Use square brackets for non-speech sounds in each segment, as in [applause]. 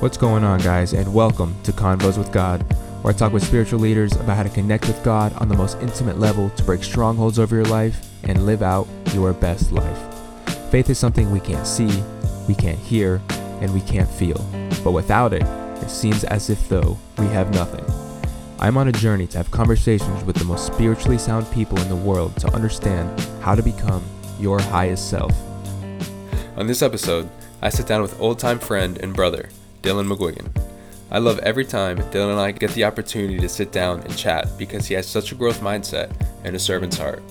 What's going on, guys, and welcome to Convos with God, where I talk with spiritual leaders about how to connect with God on the most intimate level to break strongholds over your life and live out your best life. Faith is something we can't see, we can't hear, and we can't feel, but without it, it seems as if though we have nothing. I'm on a journey to have conversations with the most spiritually sound people in the world to understand how to become your highest self. On this episode, I sit down with old time friend and brother, Dylan McGuigan. I love every time Dylan and I get the opportunity to sit down and chat because he has such a growth mindset and a servant's heart.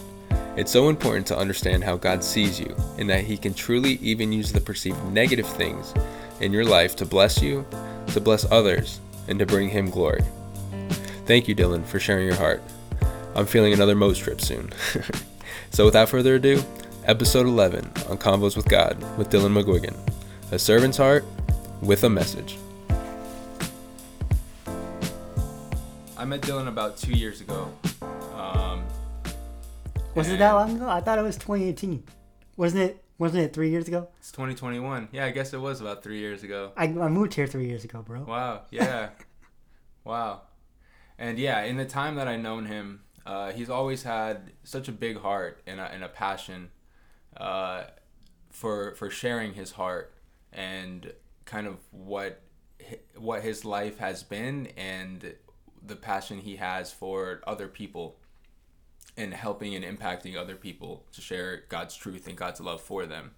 It's so important to understand how God sees you and that He can truly even use the perceived negative things in your life to bless you, to bless others, and to bring Him glory. Thank you, Dylan, for sharing your heart. I'm feeling another Moe's trip soon. [laughs] so without further ado, episode 11 on Convos with God with Dylan McGuigan. A servant's heart with a message. I met Dylan about two years ago. Um, Was it that long ago? I thought it was 2018. Wasn't it? Wasn't it three years ago? It's 2021. Yeah, I guess it was about three years ago. I, I moved here three years ago, bro. Wow. Yeah. [laughs] wow. And yeah, in the time that I've known him, uh, he's always had such a big heart and a, and a passion uh, for for sharing his heart and kind of what what his life has been and the passion he has for other people and helping and impacting other people to share God's truth and God's love for them.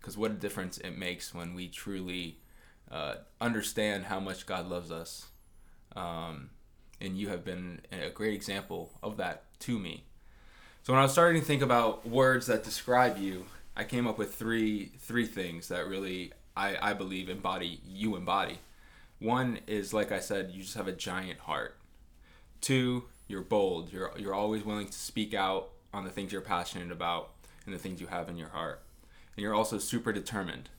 Because what a difference it makes when we truly uh, understand how much God loves us. Um, and you have been a great example of that to me. So when I was starting to think about words that describe you, I came up with three three things that really I, I believe embody you embody. One is like I said, you just have a giant heart. Two, you're bold. You're you're always willing to speak out on the things you're passionate about and the things you have in your heart. And you're also super determined.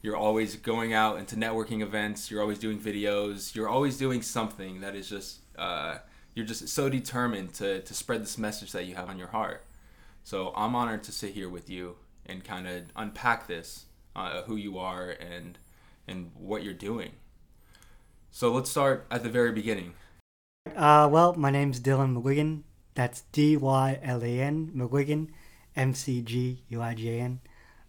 You're always going out into networking events. You're always doing videos. You're always doing something that is just uh, you're just so determined to to spread this message that you have on your heart. So I'm honored to sit here with you and kind of unpack this, uh, who you are and and what you're doing. So let's start at the very beginning. Uh, well, my name's Dylan McGuigan. That's D Y L A N McGuigan, M C G U I G A N.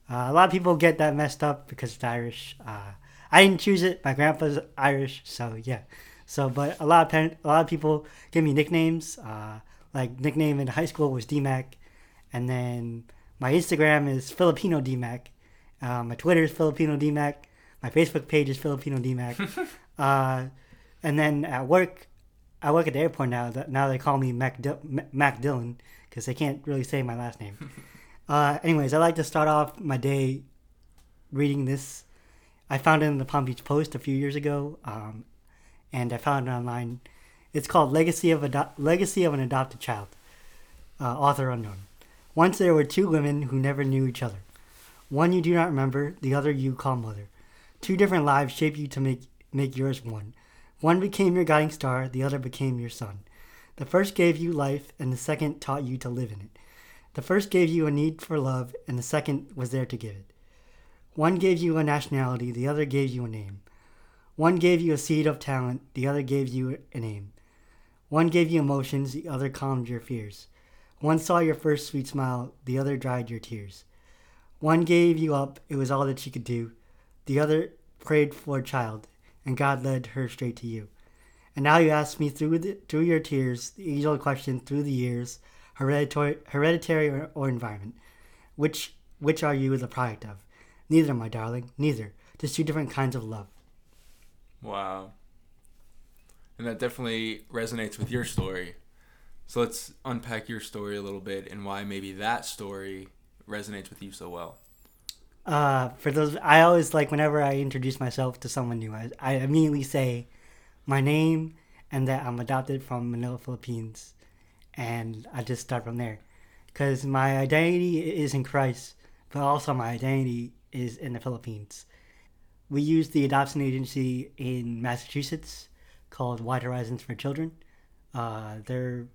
Uh, a lot of people get that messed up because it's Irish. Uh, I didn't choose it. My grandpa's Irish, so yeah. So, but a lot of a lot of people give me nicknames. Uh, like nickname in high school was DMAC, and then my Instagram is Filipino DMAC. Uh, my Twitter is Filipino DMAC. My Facebook page is Filipino DMAC. [laughs] uh, and then at work, I work at the airport now. That now they call me Mac, Dil- Mac Dylan because they can't really say my last name. [laughs] uh, anyways, I like to start off my day reading this. I found it in the Palm Beach Post a few years ago, um, and I found it online. It's called "Legacy of Ado- Legacy of an Adopted Child." Uh, author unknown. Once there were two women who never knew each other. One you do not remember, the other you call mother. Two different lives shape you to make make yours one. One became your guiding star, the other became your sun. The first gave you life, and the second taught you to live in it. The first gave you a need for love, and the second was there to give it. One gave you a nationality, the other gave you a name. One gave you a seed of talent, the other gave you a name. One gave you emotions, the other calmed your fears. One saw your first sweet smile, the other dried your tears. One gave you up, it was all that she could do. The other prayed for a child, and God led her straight to you. And now you ask me through the, through your tears, the age-old question through the years, hereditary, hereditary or, or environment, which which are you the product of? Neither, my darling, neither. Just two different kinds of love. Wow. And that definitely resonates with your story. So let's unpack your story a little bit and why maybe that story resonates with you so well. Uh, for those, I always like whenever I introduce myself to someone new, I, I immediately say my name and that I'm adopted from Manila, Philippines, and I just start from there, because my identity is in Christ, but also my identity is in the Philippines. We use the adoption agency in Massachusetts called Wide Horizons for Children. Uh, they're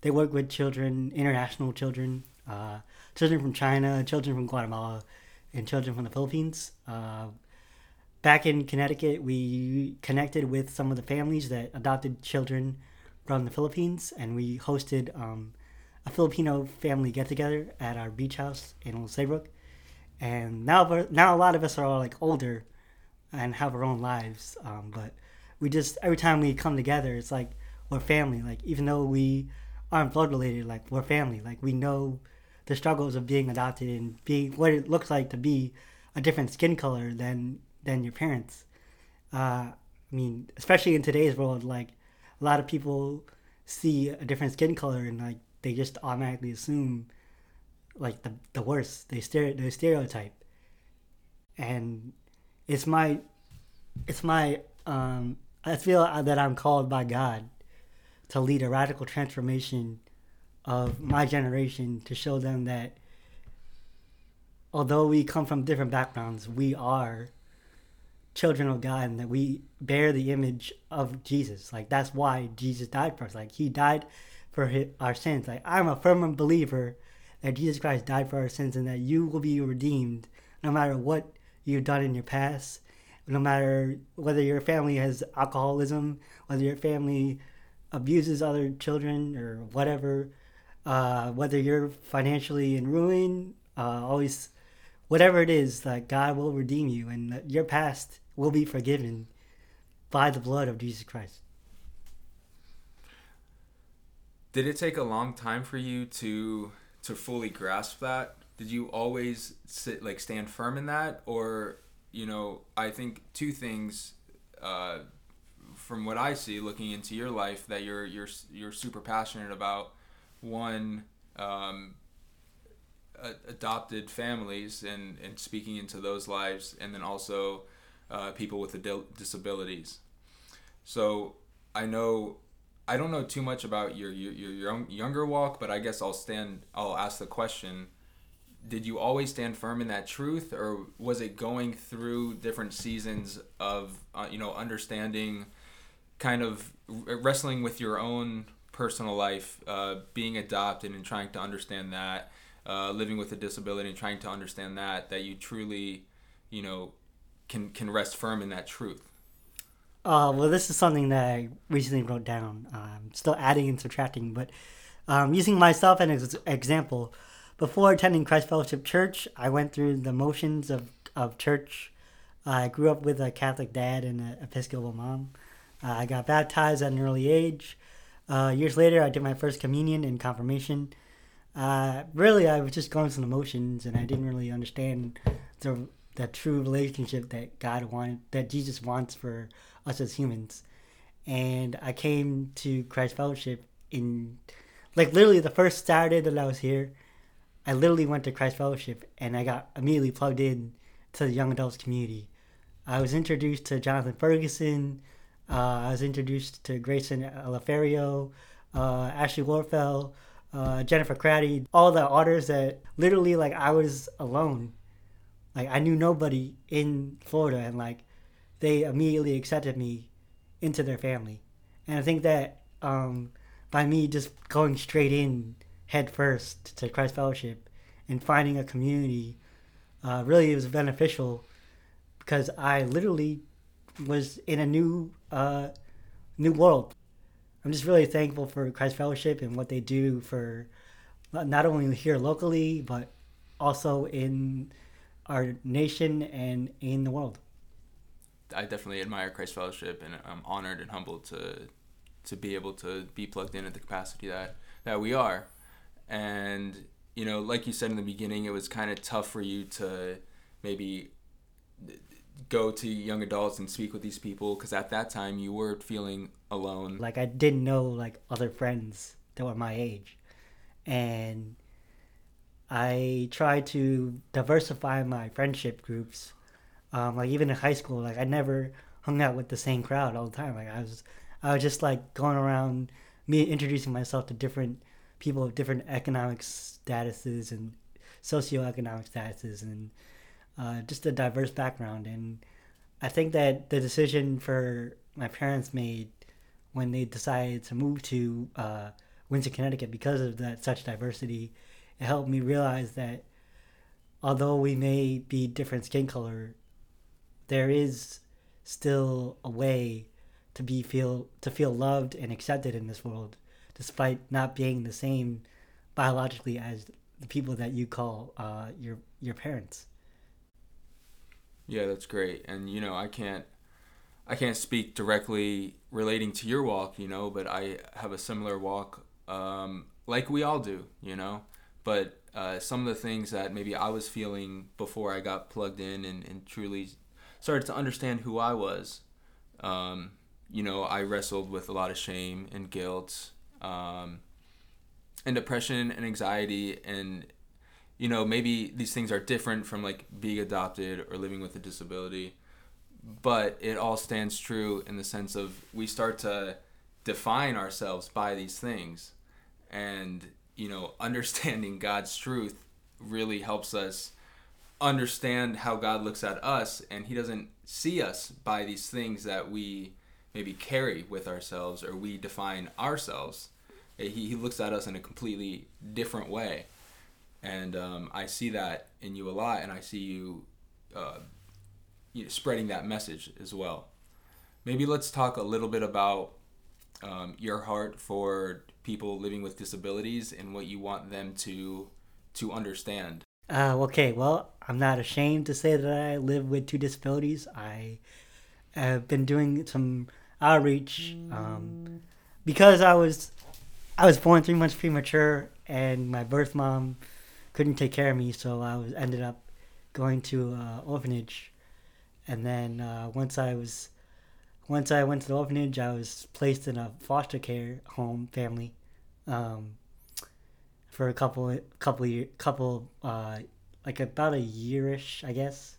they work with children, international children, uh, children from China, children from Guatemala, and children from the Philippines. Uh, back in Connecticut, we connected with some of the families that adopted children from the Philippines, and we hosted um, a Filipino family get together at our beach house in Old Saybrook. And now, now a lot of us are all like older and have our own lives. Um, but we just every time we come together, it's like we're family. Like even though we aren't blood related, like we're family. Like we know the struggles of being adopted and being what it looks like to be a different skin color than than your parents. Uh, I mean, especially in today's world, like a lot of people see a different skin color and like they just automatically assume like the the worst. They stare they stereotype, and it's my it's my um I feel that I'm called by God to lead a radical transformation of my generation to show them that although we come from different backgrounds, we are children of God and that we bear the image of Jesus. Like that's why Jesus died for us. Like he died for his, our sins. Like I'm a firm believer that Jesus Christ died for our sins and that you will be redeemed no matter what you've done in your past, no matter whether your family has alcoholism, whether your family abuses other children or whatever, uh, whether you're financially in ruin, uh, always, whatever it is, like God will redeem you and your past will be forgiven by the blood of Jesus Christ. Did it take a long time for you to to fully grasp that? Did you always sit like stand firm in that, or you know? I think two things. Uh, from what I see, looking into your life, that you're you're you're super passionate about. One, um, adopted families and and speaking into those lives, and then also uh, people with disabilities. So I know I don't know too much about your your your young, younger walk, but I guess I'll stand. I'll ask the question: Did you always stand firm in that truth, or was it going through different seasons of uh, you know understanding, kind of wrestling with your own personal life, uh, being adopted and trying to understand that, uh, living with a disability and trying to understand that, that you truly, you know, can can rest firm in that truth? Uh, well, this is something that I recently wrote down. Um, still adding and subtracting, but um, using myself as an example. Before attending Christ Fellowship Church, I went through the motions of, of church. I grew up with a Catholic dad and an Episcopal mom. Uh, I got baptized at an early age. Uh, years later, I did my first communion and confirmation. Uh, really, I was just going through the motions, and I didn't really understand the the true relationship that God wanted, that Jesus wants for us as humans. And I came to Christ Fellowship in, like, literally the first Saturday that I was here. I literally went to Christ Fellowship and I got immediately plugged in to the young adults community. I was introduced to Jonathan Ferguson. Uh, I was introduced to Grayson Laferio, uh, Ashley Warfel, uh, Jennifer Craddy, all the authors that literally like I was alone. Like I knew nobody in Florida and like they immediately accepted me into their family. And I think that um, by me just going straight in head first to Christ Fellowship and finding a community, uh, really was beneficial because I literally was in a new uh, new world. I'm just really thankful for Christ Fellowship and what they do for not only here locally but also in our nation and in the world. I definitely admire Christ Fellowship, and I'm honored and humbled to to be able to be plugged in at the capacity that that we are. And you know, like you said in the beginning, it was kind of tough for you to maybe go to young adults and speak with these people because at that time you were feeling alone. Like I didn't know like other friends that were my age, and I tried to diversify my friendship groups um, like even in high school, like I never hung out with the same crowd all the time. Like I was, I was just like going around, me introducing myself to different people of different economic statuses and socioeconomic statuses and uh, just a diverse background. And I think that the decision for my parents made when they decided to move to uh, Windsor, Connecticut, because of that such diversity, it helped me realize that although we may be different skin color there is still a way to be feel to feel loved and accepted in this world, despite not being the same biologically as the people that you call uh, your your parents. Yeah, that's great. And you know, I can't I can't speak directly relating to your walk, you know, but I have a similar walk um, like we all do, you know. But uh, some of the things that maybe I was feeling before I got plugged in and, and truly started to understand who I was, um, you know, I wrestled with a lot of shame and guilt, um, and depression and anxiety, and you know, maybe these things are different from like being adopted or living with a disability, but it all stands true in the sense of we start to define ourselves by these things, and you know, [laughs] understanding God's truth really helps us understand how God looks at us, and He doesn't see us by these things that we maybe carry with ourselves or we define ourselves. He, he looks at us in a completely different way. And um, I see that in you a lot, and I see you, uh, you know, spreading that message as well. Maybe let's talk a little bit about um, your heart for people living with disabilities and what you want them to to understand. Uh, okay, well, I'm not ashamed to say that I live with two disabilities. I have been doing some outreach um, because I was I was born three months premature, and my birth mom couldn't take care of me, so I was ended up going to uh, orphanage, and then uh, once I was once I went to the orphanage, I was placed in a foster care home family um, for a couple couple year, couple uh, like about a yearish, I guess,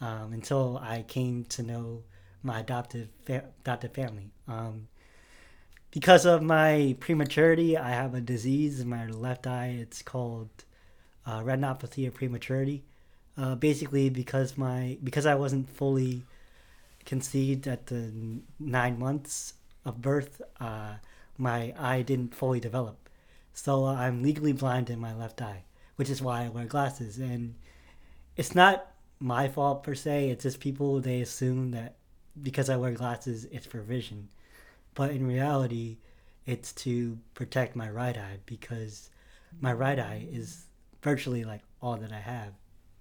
um, until I came to know my adoptive fa- adoptive family. Um, because of my prematurity, I have a disease in my left eye. It's called uh, retinopathy of prematurity. Uh, basically, because my because I wasn't fully conceived at the nine months of birth, uh, my eye didn't fully develop. So I'm legally blind in my left eye, which is why I wear glasses. And it's not my fault per se. It's just people they assume that because I wear glasses, it's for vision. But in reality, it's to protect my right eye because my right eye is virtually like all that I have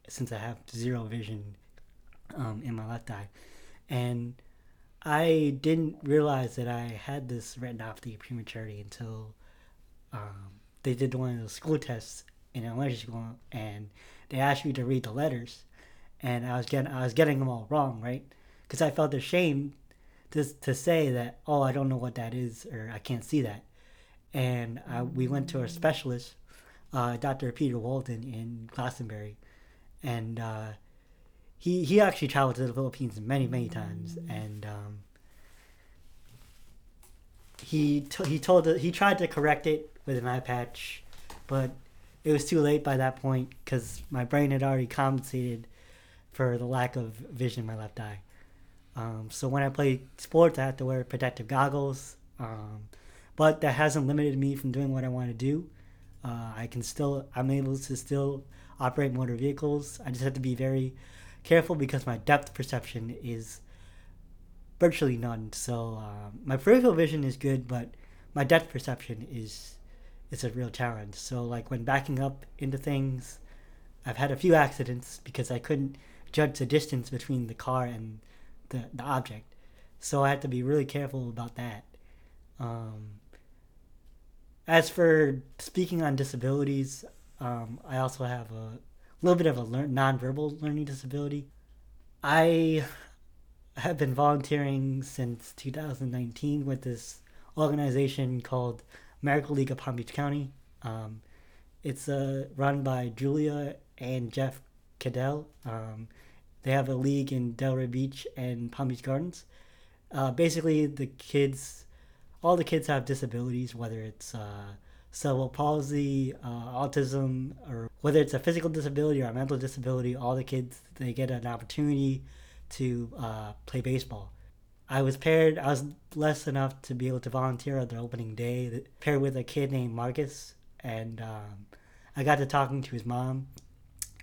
since I have zero vision um, in my left eye. And I didn't realize that I had this retinopathy prematurity until um, they did one of those school tests in elementary school, and they asked me to read the letters, and I was getting I was getting them all wrong, right? Because I felt ashamed to to say that oh I don't know what that is or I can't see that, and I, we went to a specialist, uh, Dr. Peter Walden in Glastonbury, and uh, he he actually traveled to the Philippines many many times, and um, he t- he told he tried to correct it with an eye patch, but it was too late by that point because my brain had already compensated for the lack of vision in my left eye. Um, so when I play sports, I have to wear protective goggles, um, but that hasn't limited me from doing what I want to do. Uh, I can still I'm able to still operate motor vehicles. I just have to be very careful because my depth perception is virtually none. So um, my peripheral vision is good, but my depth perception is is a real challenge. So like when backing up into things, I've had a few accidents because I couldn't judge the distance between the car and the, the object. So I had to be really careful about that. Um, as for speaking on disabilities, um, I also have a little bit of a learn, nonverbal learning disability. I have been volunteering since 2019 with this organization called Miracle League of Palm Beach County. Um, it's uh, run by Julia and Jeff Cadell. Um, they have a league in Delray Beach and Palm Beach Gardens. Uh, basically, the kids, all the kids have disabilities, whether it's uh, cerebral palsy, uh, autism, or whether it's a physical disability or a mental disability, all the kids they get an opportunity to uh, play baseball. I was paired. I was blessed enough to be able to volunteer at their opening day, paired with a kid named Marcus, and um, I got to talking to his mom,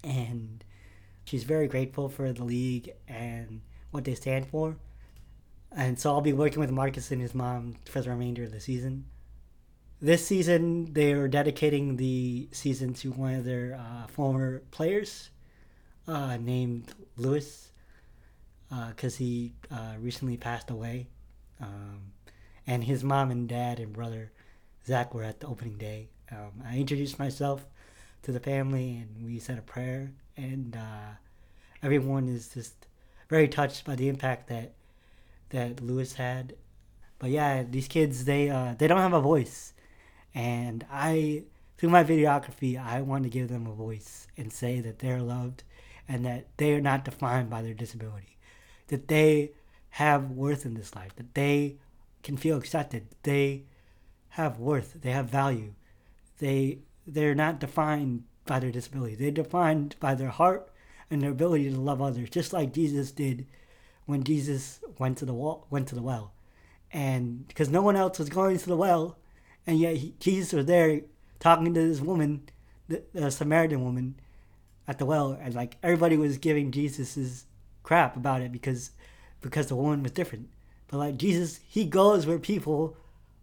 and she's very grateful for the league and what they stand for. And so I'll be working with Marcus and his mom for the remainder of the season. This season, they are dedicating the season to one of their uh, former players, uh, named Lewis, because uh, he uh, recently passed away. Um, and his mom and dad and brother, Zach, were at the opening day. Um, I introduced myself to the family, and we said a prayer, and uh, everyone is just very touched by the impact that that Lewis had. But yeah, these kids they uh, they don't have a voice, and I through my videography I want to give them a voice and say that they're loved, and that they are not defined by their disability, that they have worth in this life, that they can feel accepted, they have worth, they have value, they they're not defined by their disability, they're defined by their heart and their ability to love others, just like Jesus did when Jesus went to the wall, went to the well, and because no one else was going to the well, and yet he, Jesus was there talking to this woman, the, the Samaritan woman, at the well, and like everybody was giving Jesus's crap about it because because the woman was different. But like Jesus, he goes where people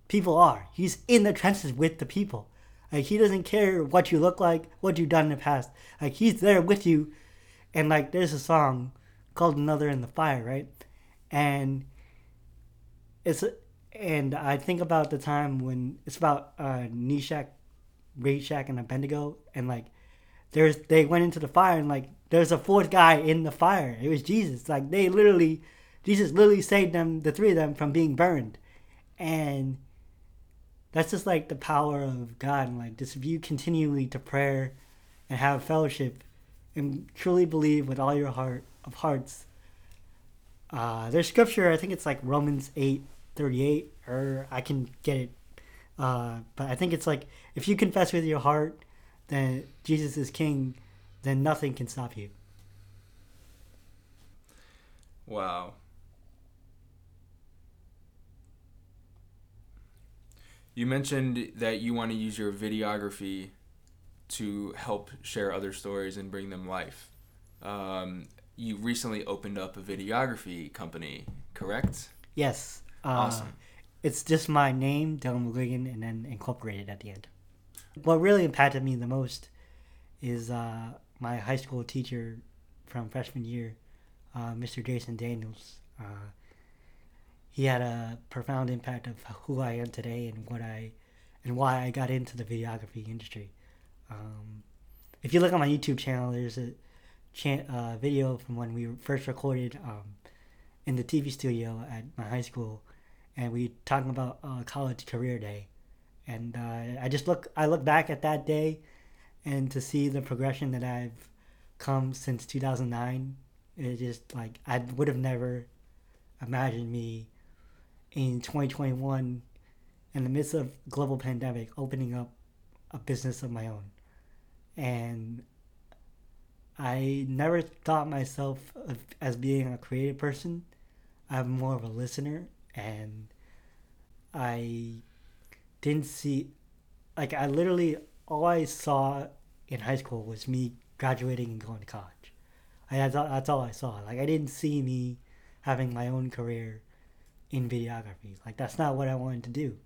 people are. He's in the trenches with the people. Like he doesn't care what you look like, what you've done in the past. Like he's there with you. And like there's a song called Another in the Fire, right? And it's and I think about the time when it's about uh Nishak, Rashak, and Abednego, and like there's they went into the fire and like there's a fourth guy in the fire. It was Jesus. Like they literally, Jesus literally saved them, the three of them, from being burned, and that's just like the power of God. And like just if you continually to prayer and have fellowship and truly believe with all your heart of hearts. Uh, there's scripture, I think it's like Romans 8 38, or I can get it. Uh, but I think it's like if you confess with your heart that Jesus is King, then nothing can stop you. Wow. You mentioned that you want to use your videography to help share other stories and bring them life. Um, you recently opened up a videography company, correct? Yes. Uh, awesome. It's just my name, Dylan McGuigan, and then incorporated at the end. What really impacted me the most is uh, my high school teacher from freshman year, uh, Mr. Jason Daniels. Uh, he had a profound impact of who I am today and what I and why I got into the videography industry. Um, if you look on my YouTube channel, there's a uh, video from when we first recorded um, in the TV studio at my high school, and we talking about uh, college career day, and uh, I just look I look back at that day, and to see the progression that I've come since 2009, it just like I would have never imagined me in 2021 in the midst of global pandemic opening up a business of my own and I never thought myself of, as being a creative person. I'm more of a listener, and I didn't see, like, I literally, all I saw in high school was me graduating and going to college. I, that's, all, that's all I saw. Like, I didn't see me having my own career in videography. Like, that's not what I wanted to do.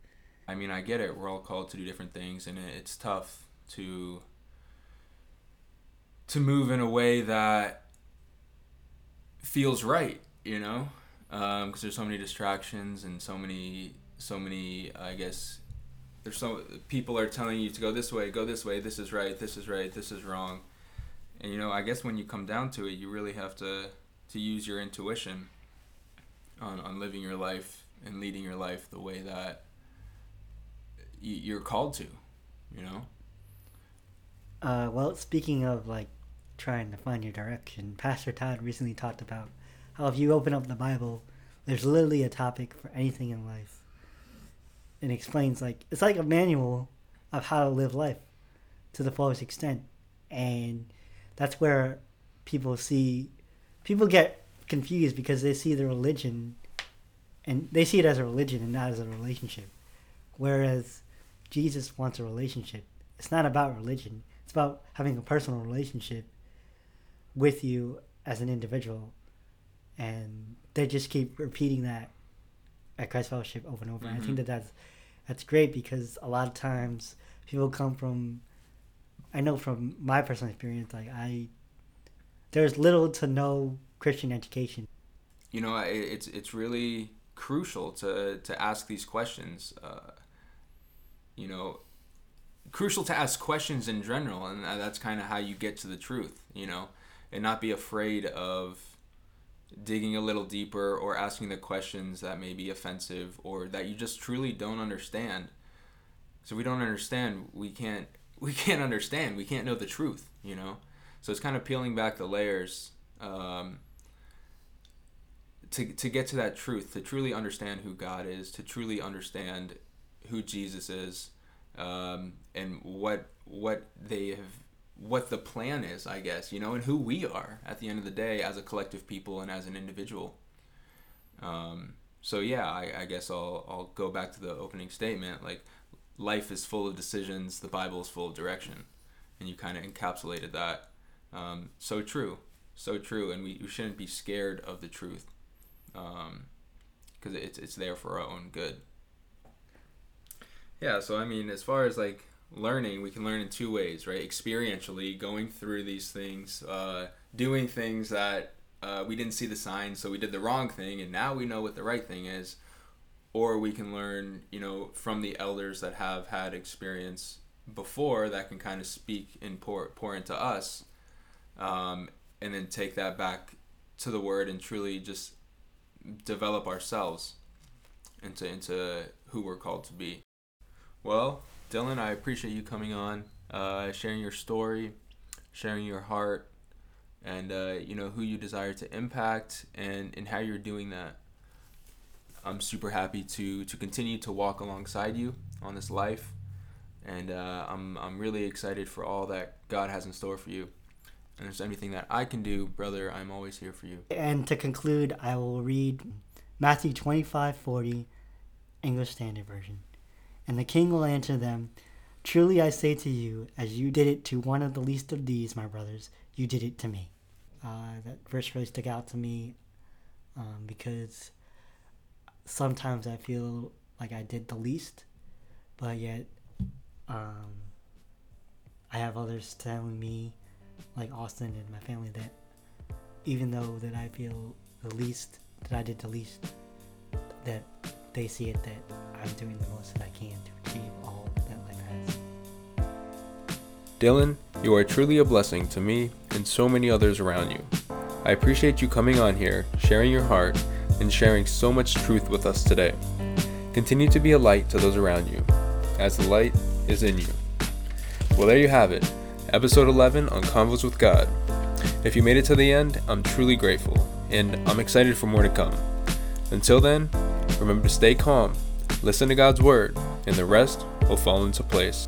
I mean, I get it. We're all called to do different things, and it's tough to to move in a way that feels right, you know, because um, there's so many distractions and so many, so many. I guess there's so people are telling you to go this way, go this way. This is right. This is right. This is wrong. And you know, I guess when you come down to it, you really have to to use your intuition on on living your life and leading your life the way that you're called to, you know. Uh, well, speaking of like trying to find your direction. Pastor Todd recently talked about how if you open up the Bible, there's literally a topic for anything in life. And explains like it's like a manual of how to live life to the fullest extent. And that's where people see people get confused because they see the religion and they see it as a religion and not as a relationship. Whereas Jesus wants a relationship. It's not about religion. It's about having a personal relationship with you as an individual and they just keep repeating that at Christ Fellowship over and over. And I think that that's that's great because a lot of times people come from. I know from my personal experience, like I, there's little to no Christian education. you know, it's it's really crucial to to ask these questions. Uh, you know, crucial to ask questions in general, and that's kind of how you get to the truth. You know, and not be afraid of digging a little deeper or asking the questions that may be offensive or that you just truly don't understand. So we don't understand, we can't [laughs] we can't understand, we can't know the truth. You know, so it's kind of peeling back the layers. Um, to, to get to that truth, to truly understand who God is, to truly understand who Jesus is, um, and what what they have, what the plan is, I guess, you know, and who we are at the end of the day as a collective people and as an individual. Um, so yeah, I, I guess I'll I'll go back to the opening statement. Like, life is full of decisions. The Bible is full of direction, and you kind of encapsulated that. Um, so true, so true, and we, we shouldn't be scared of the truth because it's it's there for our own good. Yeah, so I mean, as far as like learning, we can learn in two ways, right? Experientially, going through these things, uh, doing things that uh, we didn't see the signs, so we did the wrong thing, and now we know what the right thing is. Or we can learn, you know, from the elders that have had experience before that can kind of speak and pour pour into us, um, and then take that back to the word and truly just develop ourselves into into who we're called to be. Well, Dylan, I appreciate you coming on, uh, sharing your story, sharing your heart, and uh, you know who you desire to impact and and how you're doing that. I'm super happy to to continue to walk alongside you on this life, and uh, I'm I'm really excited for all that God has in store for you. And if there's anything that I can do, brother, I'm always here for you. And to conclude, I will read Matthew twenty five forty, English Standard Version. And the king will answer them, Truly I say to you, as you did it to one of the least of these, my brothers, you did it to me. Uh, that verse really stuck out to me um, because sometimes I feel like I did the least, but yet um, I have others telling me, like Austin and my family, that even though that I feel the least, that I did the least, that they see it that I'm doing the most that I can to achieve all that life has. Dylan, you are truly a blessing to me and so many others around you. I appreciate you coming on here, sharing your heart, and sharing so much truth with us today. Continue to be a light to those around you, as the light is in you. Well, there you have it, episode 11 on Convos with God. If you made it to the end, I'm truly grateful, and I'm excited for more to come. Until then, remember to stay calm, listen to God's word, and the rest will fall into place.